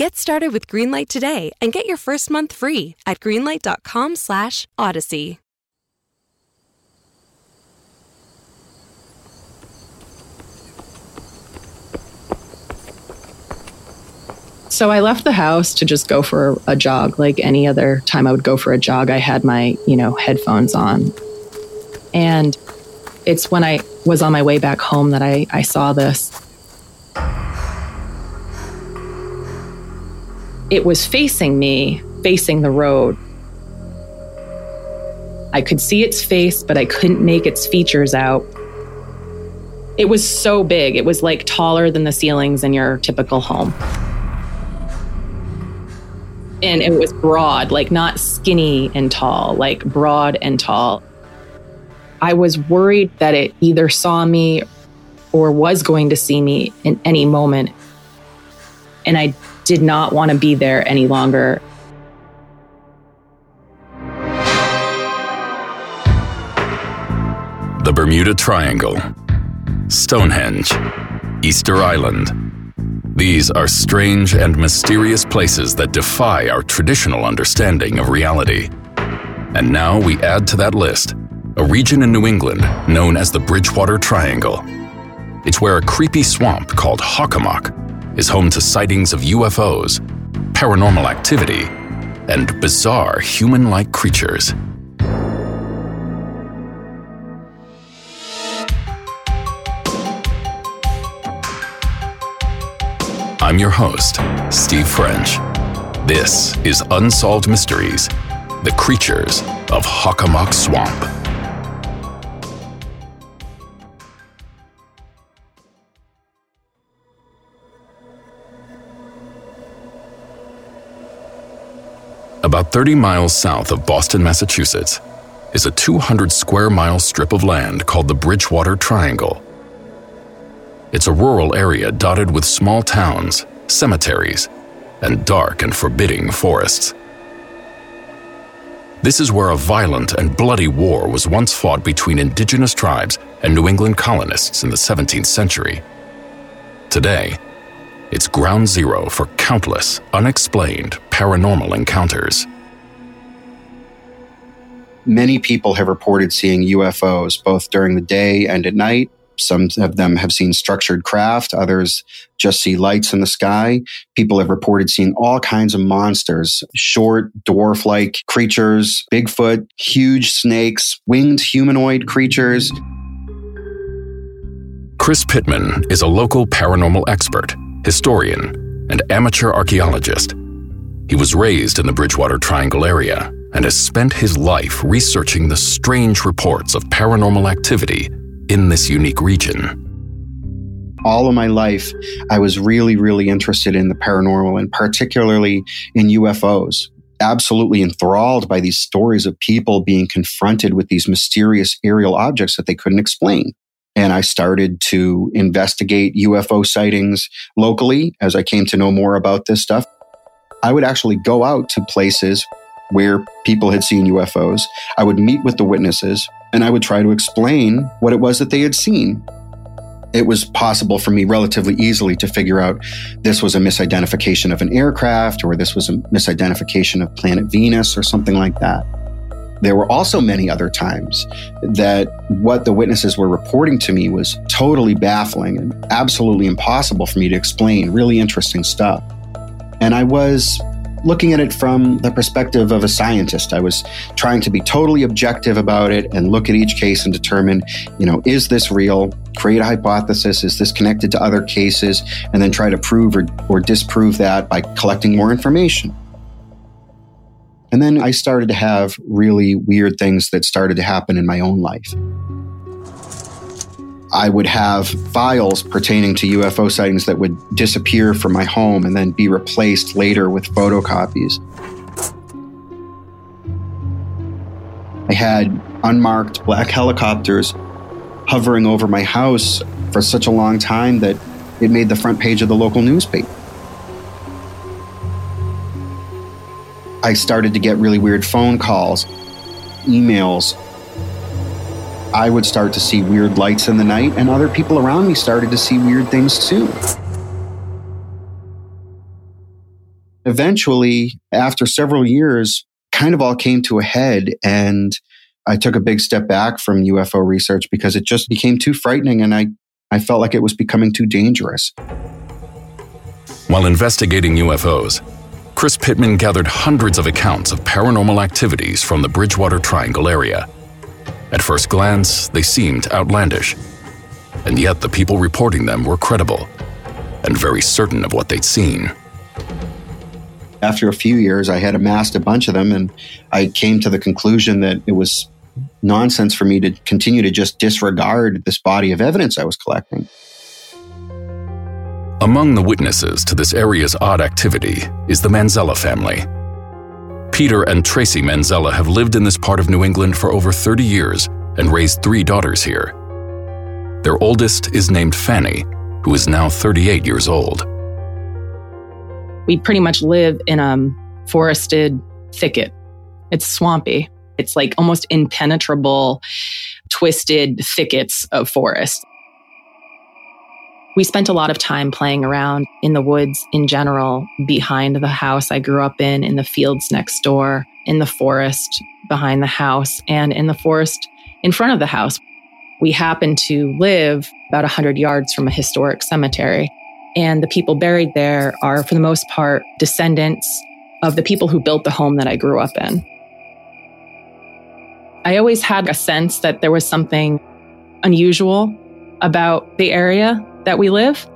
Get started with Greenlight today and get your first month free at greenlight.com/odyssey. So I left the house to just go for a jog like any other time I would go for a jog. I had my, you know, headphones on. And it's when I was on my way back home that I, I saw this. It was facing me, facing the road. I could see its face, but I couldn't make its features out. It was so big, it was like taller than the ceilings in your typical home. And it was broad, like not skinny and tall, like broad and tall. I was worried that it either saw me or was going to see me in any moment. And I did not want to be there any longer. The Bermuda Triangle, Stonehenge, Easter Island. These are strange and mysterious places that defy our traditional understanding of reality. And now we add to that list a region in New England known as the Bridgewater Triangle. It's where a creepy swamp called Hockomock is home to sightings of UFOs, paranormal activity, and bizarre human like creatures. I'm your host, Steve French. This is Unsolved Mysteries The Creatures of Hockomock Swamp. About 30 miles south of Boston, Massachusetts, is a 200 square mile strip of land called the Bridgewater Triangle. It's a rural area dotted with small towns, cemeteries, and dark and forbidding forests. This is where a violent and bloody war was once fought between indigenous tribes and New England colonists in the 17th century. Today, it's ground zero for countless unexplained paranormal encounters. Many people have reported seeing UFOs both during the day and at night. Some of them have seen structured craft, others just see lights in the sky. People have reported seeing all kinds of monsters short, dwarf like creatures, Bigfoot, huge snakes, winged humanoid creatures. Chris Pittman is a local paranormal expert, historian, and amateur archaeologist. He was raised in the Bridgewater Triangle area and has spent his life researching the strange reports of paranormal activity in this unique region. All of my life, I was really, really interested in the paranormal and particularly in UFOs. Absolutely enthralled by these stories of people being confronted with these mysterious aerial objects that they couldn't explain. And I started to investigate UFO sightings locally as I came to know more about this stuff. I would actually go out to places where people had seen UFOs. I would meet with the witnesses and I would try to explain what it was that they had seen. It was possible for me relatively easily to figure out this was a misidentification of an aircraft or this was a misidentification of planet Venus or something like that. There were also many other times that what the witnesses were reporting to me was totally baffling and absolutely impossible for me to explain, really interesting stuff. And I was looking at it from the perspective of a scientist. I was trying to be totally objective about it and look at each case and determine, you know, is this real? Create a hypothesis. Is this connected to other cases? And then try to prove or, or disprove that by collecting more information. And then I started to have really weird things that started to happen in my own life. I would have files pertaining to UFO sightings that would disappear from my home and then be replaced later with photocopies. I had unmarked black helicopters hovering over my house for such a long time that it made the front page of the local newspaper. I started to get really weird phone calls, emails, I would start to see weird lights in the night, and other people around me started to see weird things too. Eventually, after several years, kind of all came to a head, and I took a big step back from UFO research because it just became too frightening, and I, I felt like it was becoming too dangerous. While investigating UFOs, Chris Pittman gathered hundreds of accounts of paranormal activities from the Bridgewater Triangle area. At first glance, they seemed outlandish. And yet the people reporting them were credible and very certain of what they'd seen. After a few years, I had amassed a bunch of them, and I came to the conclusion that it was nonsense for me to continue to just disregard this body of evidence I was collecting. Among the witnesses to this area's odd activity is the Manzella family, Peter and Tracy Manzella have lived in this part of New England for over 30 years and raised three daughters here. Their oldest is named Fanny, who is now 38 years old. We pretty much live in a forested thicket. It's swampy. It's like almost impenetrable, twisted thickets of forest. We spent a lot of time playing around in the woods in general, behind the house I grew up in, in the fields next door, in the forest behind the house, and in the forest in front of the house. We happened to live about 100 yards from a historic cemetery. And the people buried there are, for the most part, descendants of the people who built the home that I grew up in. I always had a sense that there was something unusual about the area that we live.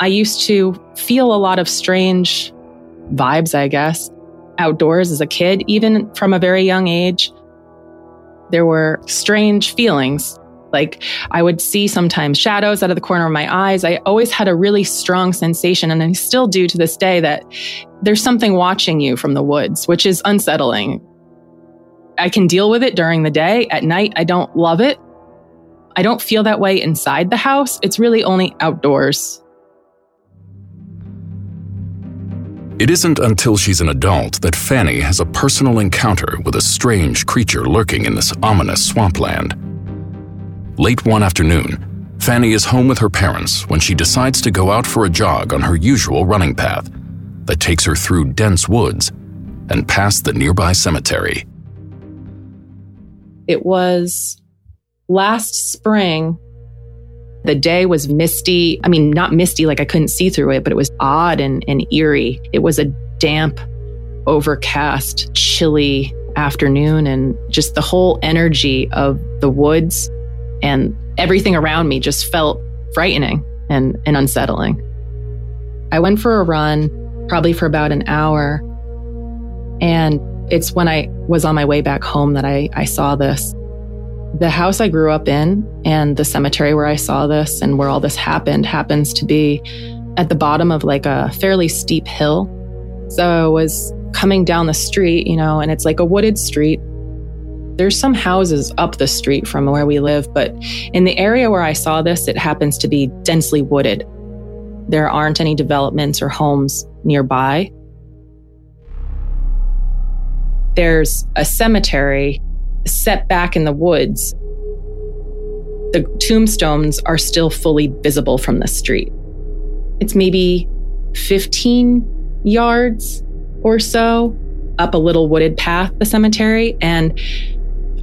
I used to feel a lot of strange vibes, I guess, outdoors as a kid, even from a very young age. There were strange feelings. Like I would see sometimes shadows out of the corner of my eyes. I always had a really strong sensation, and I still do to this day, that there's something watching you from the woods, which is unsettling. I can deal with it during the day. At night, I don't love it. I don't feel that way inside the house. It's really only outdoors. It isn't until she's an adult that Fanny has a personal encounter with a strange creature lurking in this ominous swampland. Late one afternoon, Fanny is home with her parents when she decides to go out for a jog on her usual running path that takes her through dense woods and past the nearby cemetery. It was last spring, the day was misty. I mean, not misty like I couldn't see through it, but it was odd and, and eerie. It was a damp, overcast, chilly afternoon, and just the whole energy of the woods and everything around me just felt frightening and, and unsettling. I went for a run, probably for about an hour. And it's when I was on my way back home that I, I saw this. The house I grew up in and the cemetery where I saw this and where all this happened happens to be at the bottom of like a fairly steep hill. So I was coming down the street, you know, and it's like a wooded street. There's some houses up the street from where we live, but in the area where I saw this, it happens to be densely wooded. There aren't any developments or homes nearby. There's a cemetery set back in the woods, the tombstones are still fully visible from the street. It's maybe 15 yards or so up a little wooded path, the cemetery. And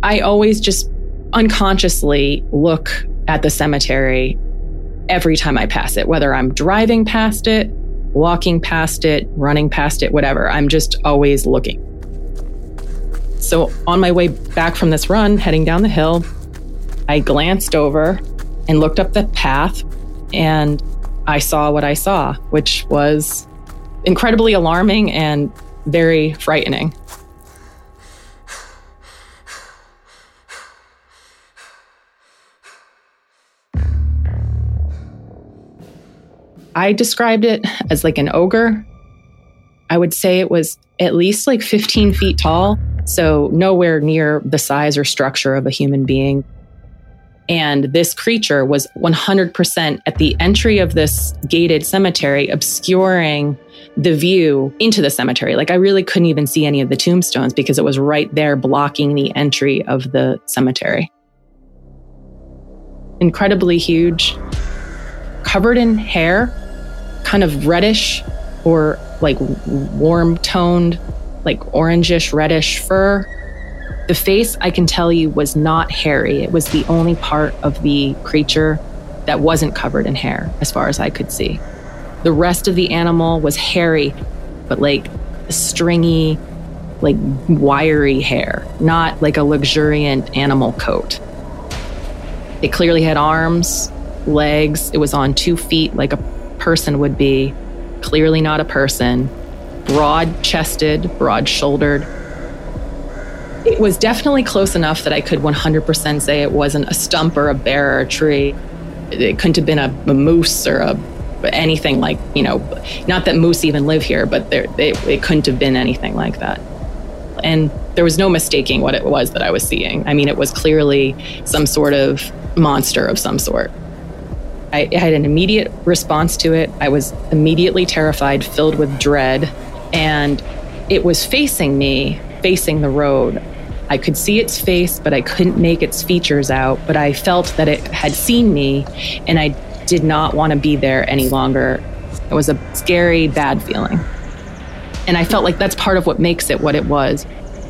I always just unconsciously look at the cemetery every time I pass it, whether I'm driving past it walking past it, running past it, whatever. I'm just always looking. So on my way back from this run, heading down the hill, I glanced over and looked up the path and I saw what I saw, which was incredibly alarming and very frightening. I described it as like an ogre. I would say it was at least like 15 feet tall, so nowhere near the size or structure of a human being. And this creature was 100% at the entry of this gated cemetery, obscuring the view into the cemetery. Like I really couldn't even see any of the tombstones because it was right there blocking the entry of the cemetery. Incredibly huge, covered in hair, kind of reddish or like warm toned, like orangish reddish fur. The face, I can tell you, was not hairy. It was the only part of the creature that wasn't covered in hair, as far as I could see. The rest of the animal was hairy, but like stringy, like wiry hair, not like a luxuriant animal coat. It clearly had arms, legs. It was on two feet like a person would be. Clearly not a person. Broad chested, broad shouldered. It was definitely close enough that I could 100% say it wasn't a stump or a bear or a tree. It couldn't have been a, a moose or a anything like you know not that moose even live here but they, it couldn't have been anything like that and there was no mistaking what it was that i was seeing i mean it was clearly some sort of monster of some sort I had an immediate response to it. I was immediately terrified, filled with dread, and it was facing me, facing the road. I could see its face, but I couldn't make its features out. But I felt that it had seen me, and I did not want to be there any longer. It was a scary, bad feeling. And I felt like that's part of what makes it what it was.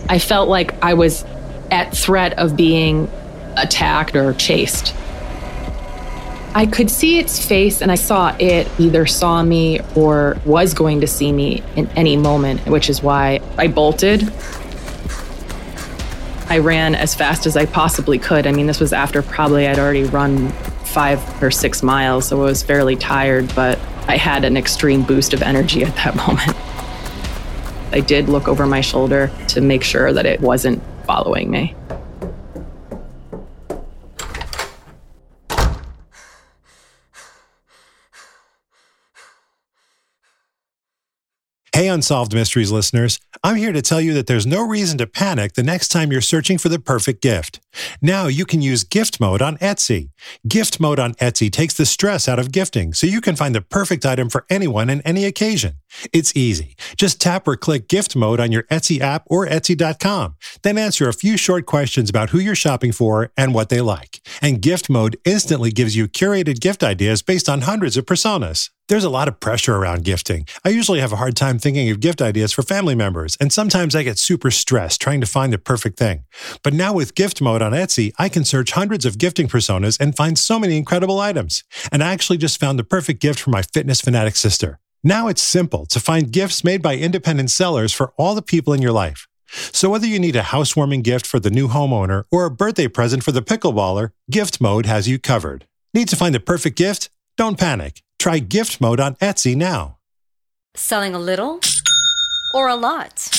I felt like I was at threat of being attacked or chased. I could see its face and I saw it either saw me or was going to see me in any moment, which is why I bolted. I ran as fast as I possibly could. I mean, this was after probably I'd already run five or six miles, so I was fairly tired, but I had an extreme boost of energy at that moment. I did look over my shoulder to make sure that it wasn't following me. Hey, Unsolved Mysteries listeners, I'm here to tell you that there's no reason to panic the next time you're searching for the perfect gift. Now you can use gift mode on Etsy. Gift mode on Etsy takes the stress out of gifting so you can find the perfect item for anyone and any occasion. It's easy. Just tap or click gift mode on your Etsy app or Etsy.com. Then answer a few short questions about who you're shopping for and what they like. And gift mode instantly gives you curated gift ideas based on hundreds of personas. There's a lot of pressure around gifting. I usually have a hard time thinking of gift ideas for family members, and sometimes I get super stressed trying to find the perfect thing. But now with gift mode on Etsy, I can search hundreds of gifting personas and find so many incredible items. And I actually just found the perfect gift for my fitness fanatic sister. Now it's simple to find gifts made by independent sellers for all the people in your life. So whether you need a housewarming gift for the new homeowner or a birthday present for the pickleballer, Gift Mode has you covered. Need to find the perfect gift? Don't panic. Try gift mode on Etsy now. Selling a little or a lot?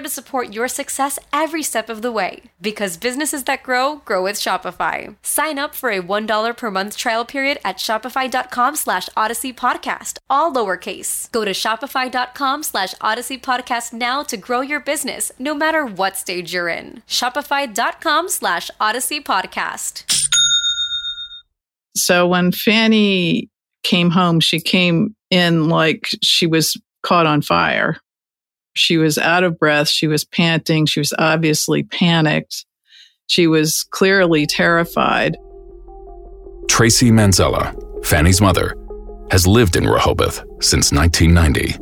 there to support your success every step of the way. Because businesses that grow, grow with Shopify. Sign up for a $1 per month trial period at shopify.com slash odyssey podcast, all lowercase. Go to shopify.com slash odyssey podcast now to grow your business, no matter what stage you're in. Shopify.com slash odyssey podcast. So when Fanny came home, she came in like she was caught on fire. She was out of breath. She was panting. She was obviously panicked. She was clearly terrified. Tracy Manzella, Fanny's mother, has lived in Rehoboth since 1990.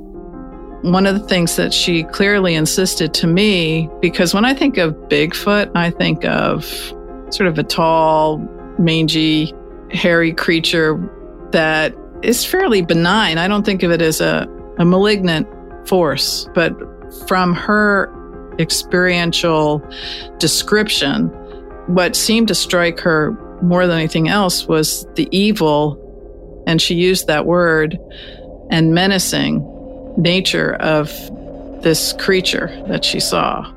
One of the things that she clearly insisted to me, because when I think of Bigfoot, I think of sort of a tall, mangy, hairy creature that is fairly benign. I don't think of it as a, a malignant force, but from her experiential description, what seemed to strike her more than anything else was the evil, and she used that word, and menacing nature of this creature that she saw.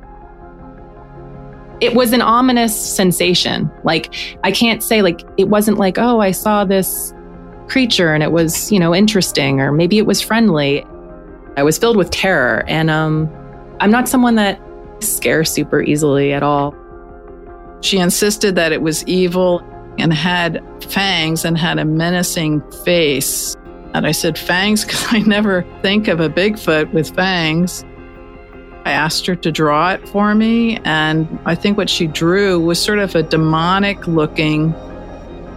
It was an ominous sensation. Like, I can't say, like, it wasn't like, oh, I saw this creature and it was, you know, interesting, or maybe it was friendly. I was filled with terror, and um, I'm not someone that scares super easily at all. She insisted that it was evil and had fangs and had a menacing face. And I said, Fangs? Because I never think of a Bigfoot with fangs. I asked her to draw it for me. And I think what she drew was sort of a demonic looking,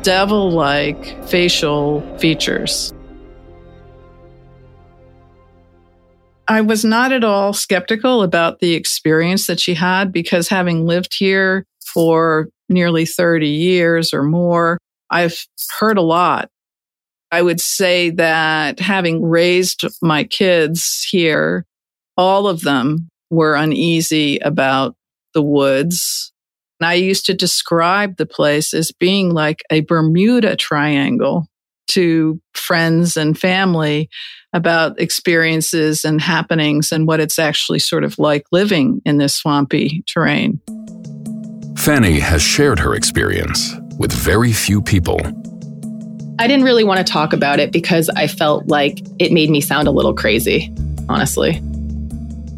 devil like facial features. I was not at all skeptical about the experience that she had because having lived here for nearly 30 years or more, I've heard a lot. I would say that having raised my kids here, all of them were uneasy about the woods. And I used to describe the place as being like a Bermuda Triangle to friends and family about experiences and happenings and what it's actually sort of like living in this swampy terrain. Fanny has shared her experience with very few people. I didn't really want to talk about it because I felt like it made me sound a little crazy, honestly.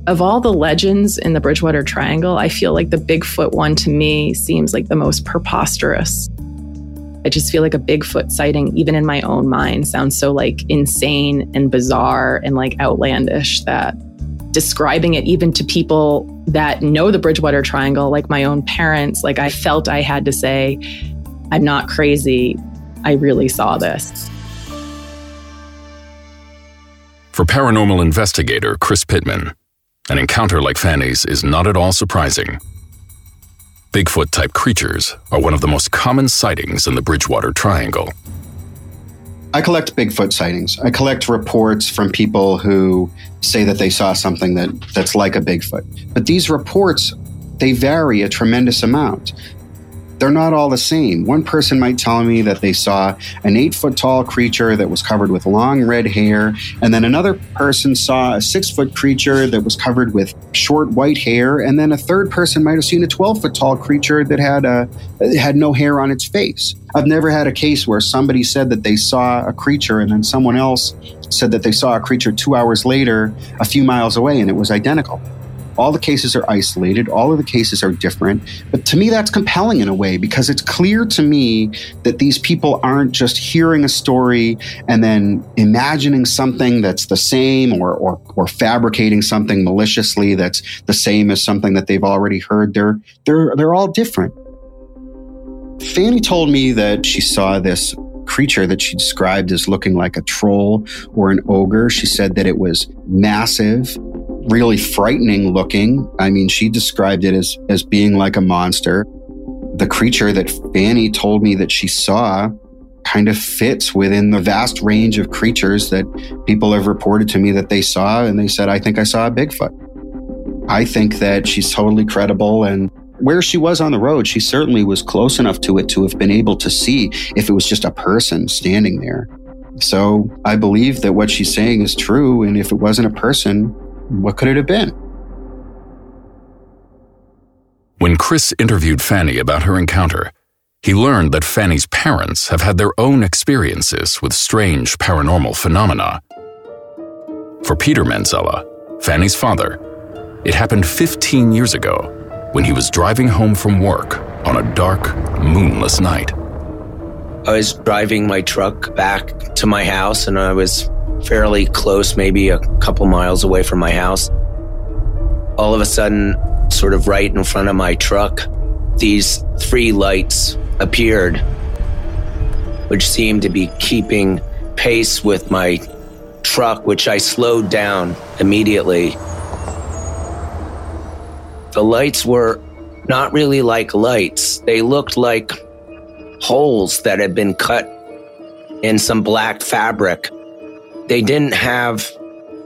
Of all the legends in the Bridgewater Triangle, I feel like the Bigfoot one to me seems like the most preposterous. I just feel like a Bigfoot sighting, even in my own mind, sounds so like insane and bizarre and like outlandish that describing it even to people that know the Bridgewater Triangle, like my own parents, like I felt I had to say, I'm not crazy. I really saw this. For paranormal investigator Chris Pittman, an encounter like Fanny's is not at all surprising. Bigfoot type creatures are one of the most common sightings in the Bridgewater Triangle. I collect Bigfoot sightings. I collect reports from people who say that they saw something that, that's like a Bigfoot. But these reports, they vary a tremendous amount they're not all the same. One person might tell me that they saw an eight foot tall creature that was covered with long red hair, and then another person saw a six foot creature that was covered with short white hair, and then a third person might have seen a 12 foot tall creature that had, a, had no hair on its face. I've never had a case where somebody said that they saw a creature and then someone else said that they saw a creature two hours later a few miles away and it was identical. All the cases are isolated, all of the cases are different. But to me, that's compelling in a way because it's clear to me that these people aren't just hearing a story and then imagining something that's the same or, or, or fabricating something maliciously that's the same as something that they've already heard. They're, they're, they're all different. Fanny told me that she saw this creature that she described as looking like a troll or an ogre. She said that it was massive, really frightening looking. I mean, she described it as, as being like a monster. The creature that Fanny told me that she saw kind of fits within the vast range of creatures that people have reported to me that they saw. And they said, I think I saw a Bigfoot. I think that she's totally credible. And where she was on the road, she certainly was close enough to it to have been able to see if it was just a person standing there. So I believe that what she's saying is true. And if it wasn't a person, what could it have been? When Chris interviewed Fanny about her encounter, he learned that Fanny's parents have had their own experiences with strange paranormal phenomena. For Peter Manzella, Fanny's father, it happened 15 years ago when he was driving home from work on a dark, moonless night. I was driving my truck back to my house and I was fairly close, maybe a couple miles away from my house. All of a sudden, sort of right in front of my truck, these three lights appeared, which seemed to be keeping pace with my truck, which I slowed down immediately. The lights were not really like lights, they looked like holes that had been cut in some black fabric. They didn't have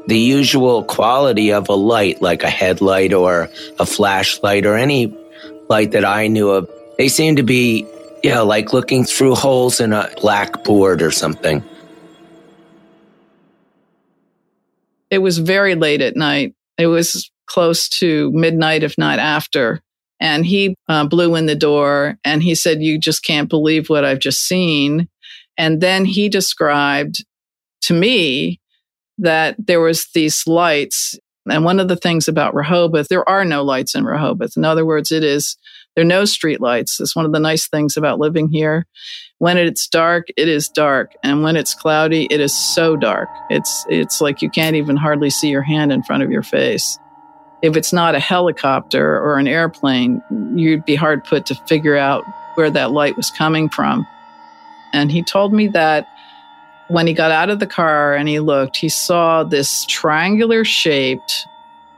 the usual quality of a light, like a headlight or a flashlight or any light that I knew of. They seemed to be, yeah, like looking through holes in a blackboard or something. It was very late at night. It was close to midnight, if not after. And he uh, blew in the door and he said, You just can't believe what I've just seen. And then he described to me that there was these lights. And one of the things about Rehoboth, there are no lights in Rehoboth. In other words, it is, there are no street lights. It's one of the nice things about living here. When it's dark, it is dark. And when it's cloudy, it is so dark. It's, it's like you can't even hardly see your hand in front of your face if it's not a helicopter or an airplane, you'd be hard put to figure out where that light was coming from. And he told me that when he got out of the car and he looked, he saw this triangular shaped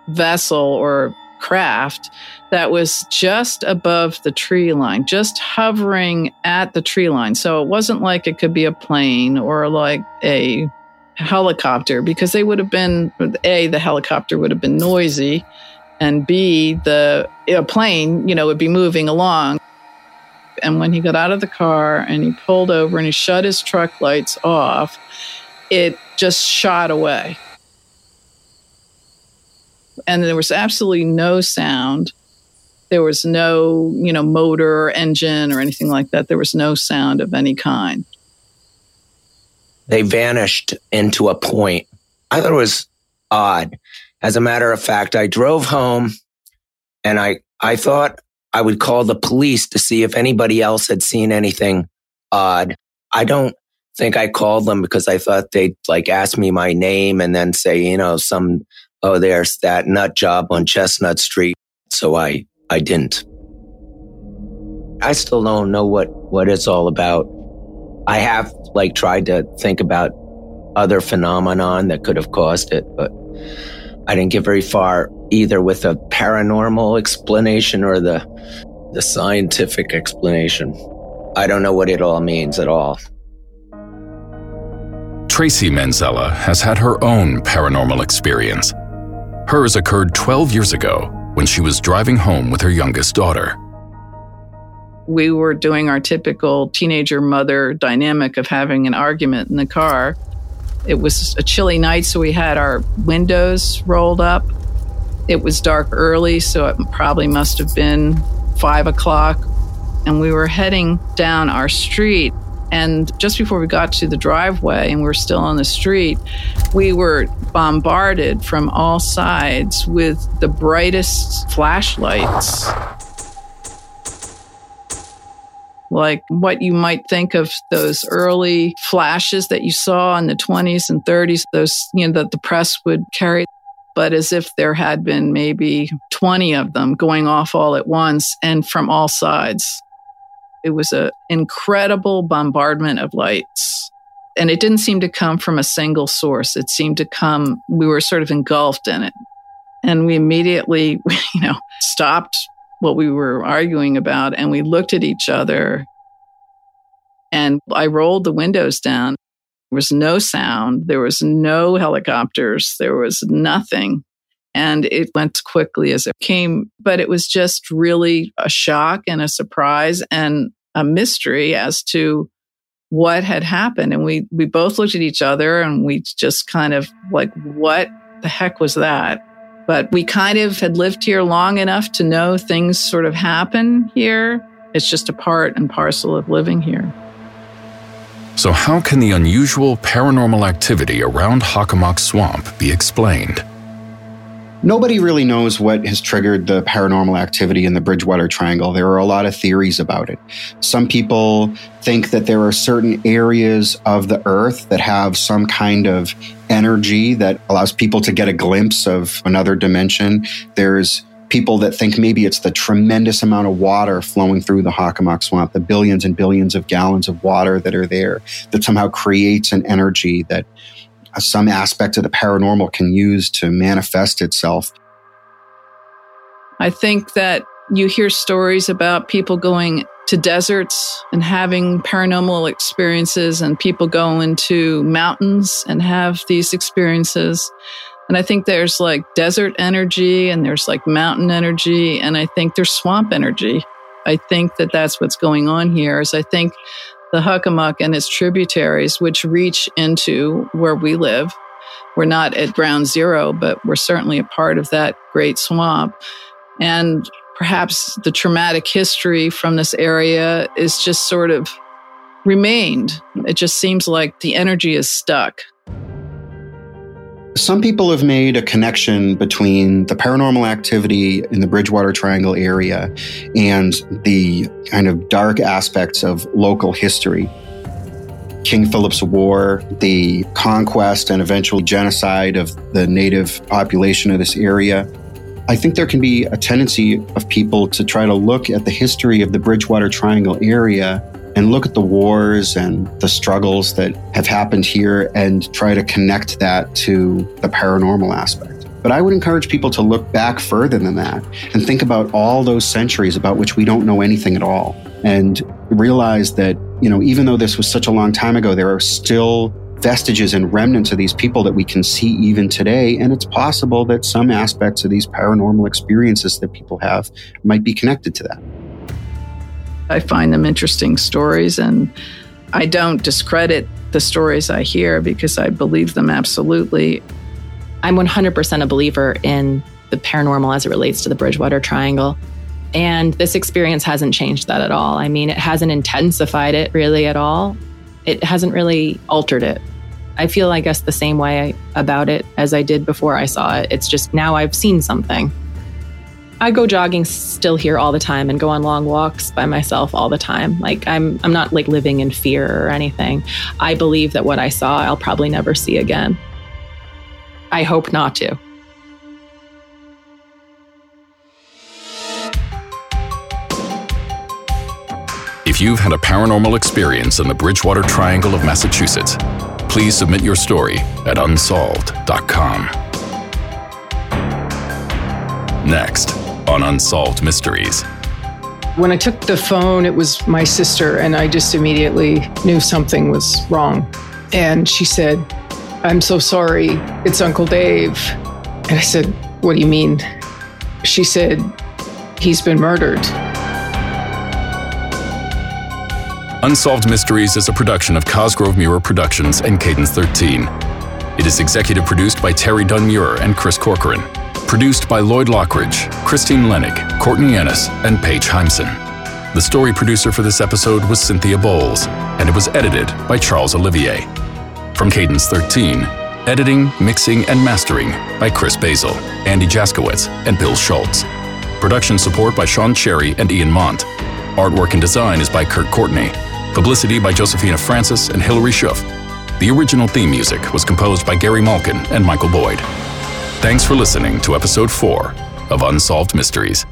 vessel or craft that was just above the tree line, just hovering at the tree line. So it wasn't like it could be a plane or like a helicopter because they would have been a the helicopter would have been noisy and b the a plane you know would be moving along and when he got out of the car and he pulled over and he shut his truck lights off it just shot away and there was absolutely no sound there was no you know motor or engine or anything like that there was no sound of any kind they vanished into a point. I thought it was odd. As a matter of fact, I drove home and I, I thought I would call the police to see if anybody else had seen anything odd. I don't think I called them because I thought they'd like ask me my name and then say, you know, some, oh, there's that nut job on Chestnut Street. So I, I didn't. I still don't know what, what it's all about. I have like tried to think about other phenomenon that could have caused it, but I didn't get very far either with a paranormal explanation or the the scientific explanation. I don't know what it all means at all. Tracy Manzella has had her own paranormal experience. Hers occurred 12 years ago when she was driving home with her youngest daughter we were doing our typical teenager mother dynamic of having an argument in the car. It was a chilly night, so we had our windows rolled up. It was dark early, so it probably must have been five o'clock. And we were heading down our street. And just before we got to the driveway and we we're still on the street, we were bombarded from all sides with the brightest flashlights like what you might think of those early flashes that you saw in the 20s and 30s, those, you know, that the press would carry, but as if there had been maybe 20 of them going off all at once and from all sides. It was an incredible bombardment of lights. And it didn't seem to come from a single source. It seemed to come, we were sort of engulfed in it. And we immediately, you know, stopped what we were arguing about and we looked at each other. And I rolled the windows down. There was no sound. There was no helicopters. There was nothing. And it went quickly as it came, but it was just really a shock and a surprise and a mystery as to what had happened. And we, we both looked at each other and we just kind of like, what the heck was that? But we kind of had lived here long enough to know things sort of happen here. It's just a part and parcel of living here. So, how can the unusual paranormal activity around Hockomock Swamp be explained? Nobody really knows what has triggered the paranormal activity in the Bridgewater Triangle. There are a lot of theories about it. Some people think that there are certain areas of the earth that have some kind of energy that allows people to get a glimpse of another dimension. There's people that think maybe it's the tremendous amount of water flowing through the Hockomock Swamp, the billions and billions of gallons of water that are there that somehow creates an energy that some aspect of the paranormal can use to manifest itself. I think that you hear stories about people going to deserts and having paranormal experiences, and people go into mountains and have these experiences. And I think there's like desert energy and there's like mountain energy, and I think there's swamp energy. I think that that's what's going on here. Is I think the Hockomock and its tributaries, which reach into where we live. We're not at ground zero, but we're certainly a part of that great swamp. And perhaps the traumatic history from this area is just sort of remained. It just seems like the energy is stuck. Some people have made a connection between the paranormal activity in the Bridgewater Triangle area and the kind of dark aspects of local history. King Philip's War, the conquest and eventual genocide of the native population of this area. I think there can be a tendency of people to try to look at the history of the Bridgewater Triangle area and look at the wars and the struggles that have happened here and try to connect that to the paranormal aspect. But I would encourage people to look back further than that and think about all those centuries about which we don't know anything at all and realize that, you know, even though this was such a long time ago, there are still vestiges and remnants of these people that we can see even today. And it's possible that some aspects of these paranormal experiences that people have might be connected to that. I find them interesting stories, and I don't discredit the stories I hear because I believe them absolutely. I'm 100% a believer in the paranormal as it relates to the Bridgewater Triangle. And this experience hasn't changed that at all. I mean, it hasn't intensified it really at all. It hasn't really altered it. I feel, I guess, the same way about it as I did before I saw it. It's just now I've seen something. I go jogging still here all the time and go on long walks by myself all the time. Like I'm I'm not like living in fear or anything. I believe that what I saw I'll probably never see again. I hope not to. If you've had a paranormal experience in the Bridgewater Triangle of Massachusetts, please submit your story at unsolved.com. Next on Unsolved Mysteries. When I took the phone, it was my sister, and I just immediately knew something was wrong. And she said, I'm so sorry, it's Uncle Dave. And I said, What do you mean? She said, He's been murdered. Unsolved Mysteries is a production of Cosgrove Meurer Productions and Cadence 13. It is executive produced by Terry Dunn-Meurer and Chris Corcoran. Produced by Lloyd Lockridge, Christine Lenig, Courtney Ennis, and Paige Heimson. The story producer for this episode was Cynthia Bowles, and it was edited by Charles Olivier. From Cadence 13, editing, mixing, and mastering by Chris Basil, Andy Jaskowitz, and Bill Schultz. Production support by Sean Cherry and Ian Mont. Artwork and design is by Kurt Courtney. Publicity by Josephina Francis and Hilary Schuff. The original theme music was composed by Gary Malkin and Michael Boyd. Thanks for listening to episode 4 of Unsolved Mysteries.